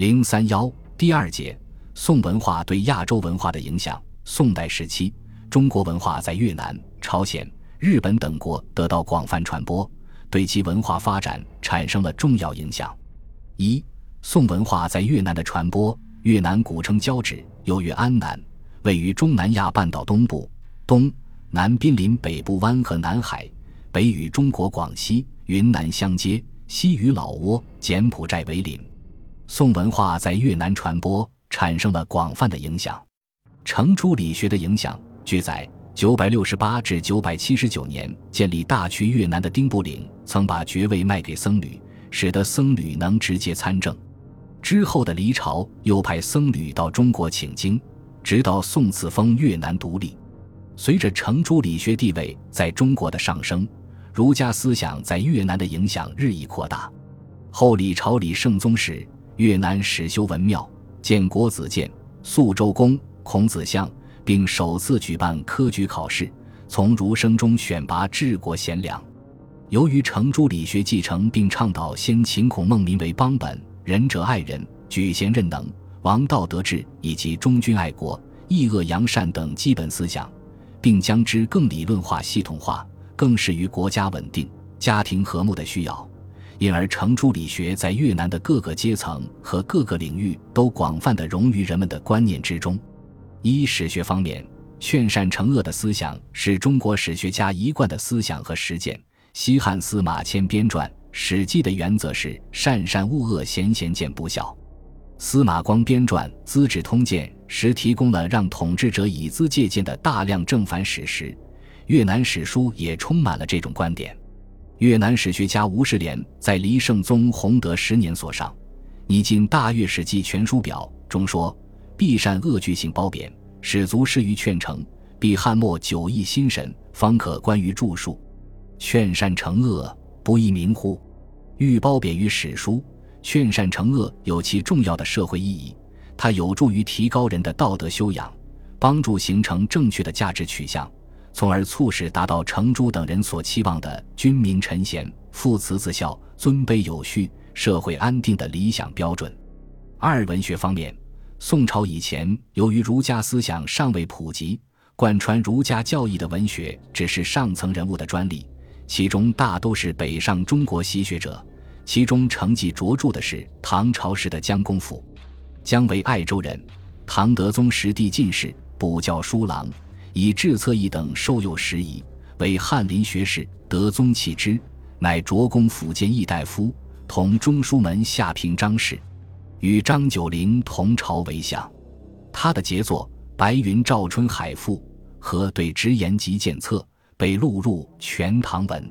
零三幺第二节，宋文化对亚洲文化的影响。宋代时期，中国文化在越南、朝鲜、日本等国得到广泛传播，对其文化发展产生了重要影响。一、宋文化在越南的传播。越南古称交趾，又曰安南，位于中南亚半岛东部，东南濒临北部湾和南海，北与中国广西、云南相接，西与老挝、柬埔寨为邻。宋文化在越南传播产生了广泛的影响。程朱理学的影响，据载，九百六十八至九百七十九年建立大区越南的丁部领曾把爵位卖给僧侣，使得僧侣能直接参政。之后的黎朝又派僧侣到中国请经，直到宋赐封越南独立。随着程朱理学地位在中国的上升，儒家思想在越南的影响日益扩大。后李朝李圣宗时，越南始修文庙，建国子监、肃州宫、孔子像，并首次举办科举考试，从儒生中选拔治国贤良。由于程朱理学继承并倡导先秦孔孟民为邦本。仁者爱人，举贤任能，王道德治以及忠君爱国、抑恶扬善等基本思想，并将之更理论化、系统化，更适于国家稳定、家庭和睦的需要。因而，程朱理学在越南的各个阶层和各个领域都广泛的融于人们的观念之中。一史学方面，劝善惩恶的思想是中国史学家一贯的思想和实践。西汉司马迁编撰。《史记》的原则是善善恶恶贤贤见不孝。司马光编撰《资治通鉴》时，提供了让统治者以资借鉴的大量正反史实。越南史书也充满了这种观点。越南史学家吴世廉在黎圣宗弘德十年所上《拟进大越史记全书表》中说：“必善恶具性褒贬，使足适于劝成；必汉末久义心神，方可关于著述。劝善惩恶。”不亦明乎？欲褒贬于史书，劝善惩恶有其重要的社会意义。它有助于提高人的道德修养，帮助形成正确的价值取向，从而促使达到程朱等人所期望的君民臣贤、父慈子孝、尊卑有序、社会安定的理想标准。二文学方面，宋朝以前，由于儒家思想尚未普及，贯穿儒家教义的文学只是上层人物的专利。其中大都是北上中国习学者，其中成绩卓著的是唐朝时的姜公甫。姜为爱州人，唐德宗时帝进士，补教书郎，以治策议等授幼时宜，为翰林学士。德宗弃之，乃擢公辅兼议大夫，同中书门下平章事，与张九龄同朝为相。他的杰作《白云照春海赋》和《对直言及谏策》。被录入《全唐文》。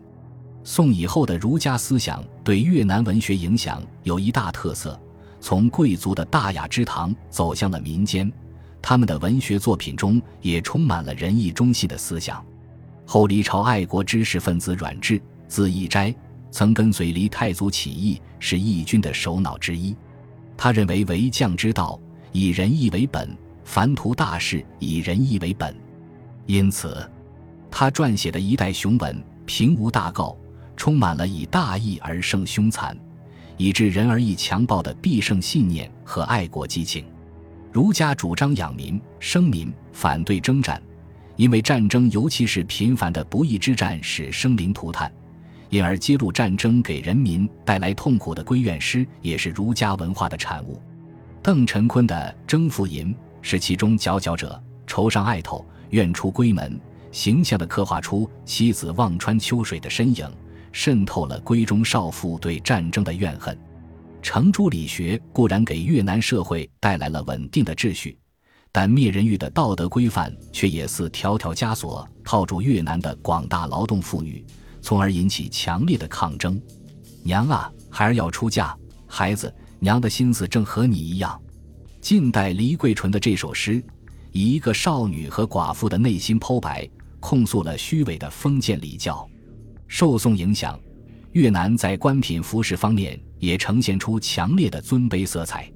宋以后的儒家思想对越南文学影响有一大特色：从贵族的大雅之堂走向了民间。他们的文学作品中也充满了仁义忠信的思想。后黎朝爱国知识分子阮智，字义斋，曾跟随黎太祖起义，是义军的首脑之一。他认为为将之道，以仁义为本；凡图大事，以仁义为本。因此。他撰写的一代雄文《平吴大告》，充满了以大义而胜凶残，以致仁而义强暴的必胜信念和爱国激情。儒家主张养民、生民，反对征战，因为战争，尤其是频繁的不义之战，使生灵涂炭，因而揭露战争给人民带来痛苦的闺怨诗，也是儒家文化的产物。邓晨坤的《征服吟》是其中佼佼者，愁上爱头，愿出闺门。形象地刻画出妻子望穿秋水的身影，渗透了闺中少妇对战争的怨恨。程朱理学固然给越南社会带来了稳定的秩序，但灭人欲的道德规范却也似条条枷锁套住越南的广大劳动妇女，从而引起强烈的抗争。娘啊，孩儿要出嫁，孩子，娘的心思正和你一样。近代黎桂纯的这首诗，以一个少女和寡妇的内心剖白。控诉了虚伪的封建礼教，受宋影响，越南在官品服饰方面也呈现出强烈的尊卑色彩。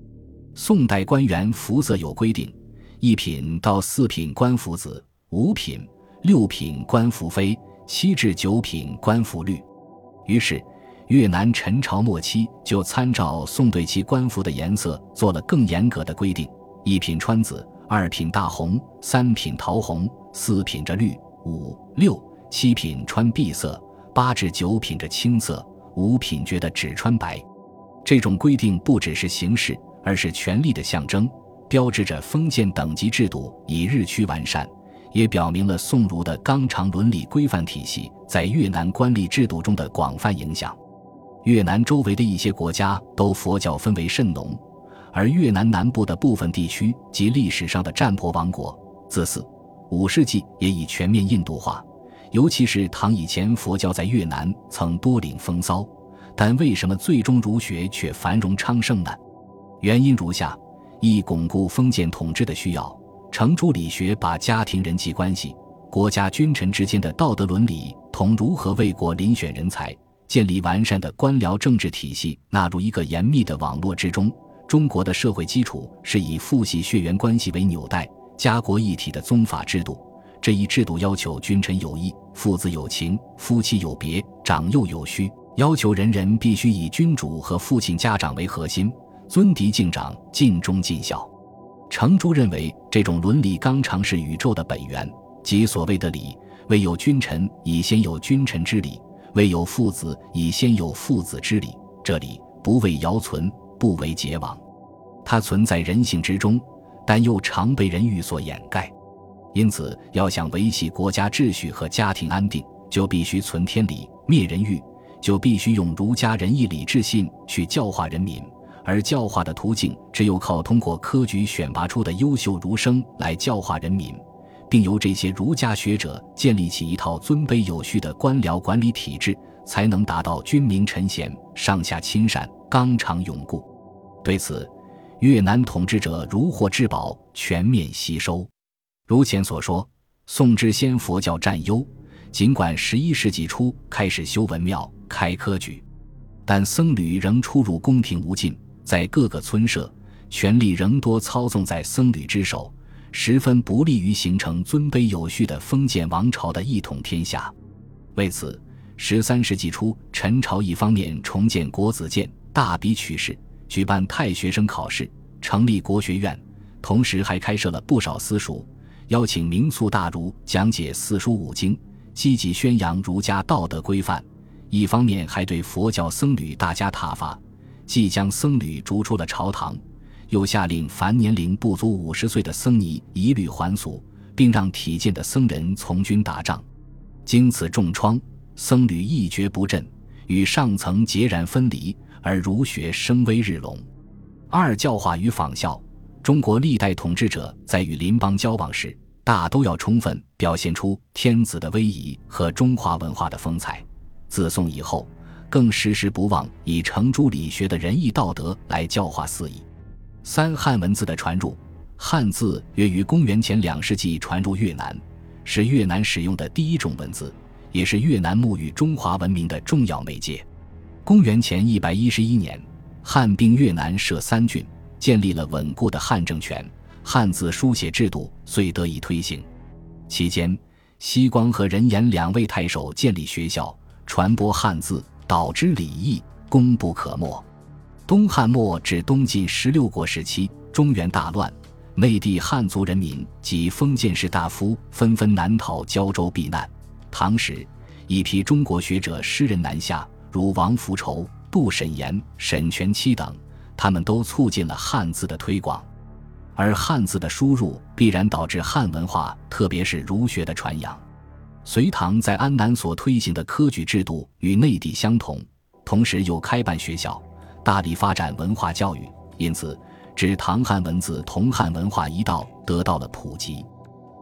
宋代官员服色有规定：一品到四品官服紫，五品、六品官服妃，七至九品官服绿。于是，越南陈朝末期就参照宋对其官服的颜色做了更严格的规定：一品穿紫，二品大红，三品桃红，四品着绿，五六七品穿碧色，八至九品着青色，五品觉得只穿白。这种规定不只是形式，而是权力的象征，标志着封建等级制度已日趋完善。也表明了宋儒的纲常伦理规范体系在越南官吏制度中的广泛影响。越南周围的一些国家都佛教氛围甚浓，而越南南部的部分地区及历史上的占婆王国，自四五世纪也已全面印度化。尤其是唐以前，佛教在越南曾多领风骚，但为什么最终儒学却繁荣昌盛呢？原因如下：一、巩固封建统治的需要。程朱理学把家庭人际关系、国家君臣之间的道德伦理同如何为国遴选人才、建立完善的官僚政治体系纳入一个严密的网络之中。中国的社会基础是以父系血缘关系为纽带、家国一体的宗法制度。这一制度要求君臣有义、父子有情、夫妻有别、长幼有序，要求人人必须以君主和父亲家长为核心，尊嫡敬长、尽忠尽孝。程朱认为，这种伦理纲常是宇宙的本源，即所谓的礼：未有君臣，以先有君臣之礼；未有父子，以先有父子之礼。这里不为尧存，不为桀亡。它存在人性之中，但又常被人欲所掩盖。因此，要想维系国家秩序和家庭安定，就必须存天理，灭人欲，就必须用儒家仁义礼智信去教化人民。而教化的途径，只有靠通过科举选拔出的优秀儒生来教化人民，并由这些儒家学者建立起一套尊卑有序的官僚管理体制，才能达到君明臣贤、上下亲善、纲常永固。对此，越南统治者如获至宝，全面吸收。如前所说，宋之先佛教占优，尽管十一世纪初开始修文庙、开科举，但僧侣仍出入宫廷无尽。在各个村社，权力仍多操纵在僧侣之手，十分不利于形成尊卑有序的封建王朝的一统天下。为此，十三世纪初，陈朝一方面重建国子监，大笔取士，举办太学生考试，成立国学院，同时还开设了不少私塾，邀请名宿大儒讲解四书五经，积极宣扬儒家道德规范；一方面还对佛教僧侣大加挞伐。既将僧侣逐出了朝堂，又下令凡年龄不足五十岁的僧尼一律还俗，并让体健的僧人从军打仗。经此重创，僧侣一蹶不振，与上层截然分离，而儒学声威日隆。二教化与仿效，中国历代统治者在与邻邦交往时，大都要充分表现出天子的威仪和中华文化的风采。自宋以后。更时时不忘以程朱理学的仁义道德来教化四夷。三汉文字的传入，汉字约于公元前两世纪传入越南，是越南使用的第一种文字，也是越南沐浴中华文明的重要媒介。公元前一百一十一年，汉并越南设三郡，建立了稳固的汉政权，汉字书写制度遂得以推行。期间，西光和仁严两位太守建立学校，传播汉字。导之礼义功不可没。东汉末至东晋十六国时期，中原大乱，内地汉族人民及封建士大夫纷纷南逃胶州避难。唐时，一批中国学者诗人南下，如王福仇、杜审言、沈佺期等，他们都促进了汉字的推广。而汉字的输入，必然导致汉文化，特别是儒学的传扬。隋唐在安南所推行的科举制度与内地相同，同时又开办学校，大力发展文化教育，因此，指唐汉文字同汉文化一道得到了普及。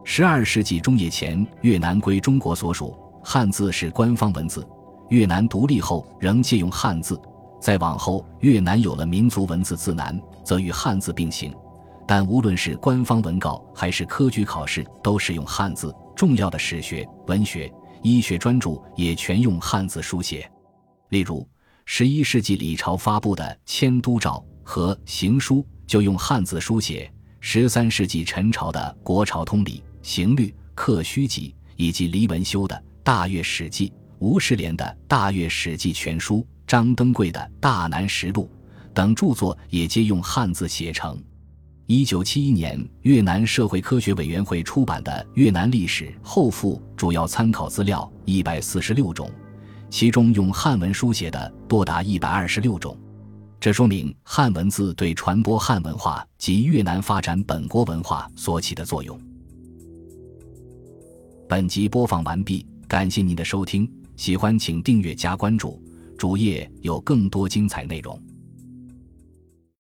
十二世纪中叶前，越南归中国所属，汉字是官方文字。越南独立后仍借用汉字，再往后，越南有了民族文字字南，则与汉字并行。但无论是官方文稿还是科举考试，都使用汉字。重要的史学、文学、医学专著也全用汉字书写。例如，十一世纪李朝发布的《迁都诏》和《行书》就用汉字书写；十三世纪陈朝的《国朝通礼》《行律》《刻虚集》，以及黎文修的《大乐史记》、吴世莲的《大乐史记全书》，张登贵的《大南实录》等著作也皆用汉字写成。一九七一年，越南社会科学委员会出版的《越南历史》后附主要参考资料一百四十六种，其中用汉文书写的多达一百二十六种。这说明汉文字对传播汉文化及越南发展本国文化所起的作用。本集播放完毕，感谢您的收听，喜欢请订阅加关注，主页有更多精彩内容。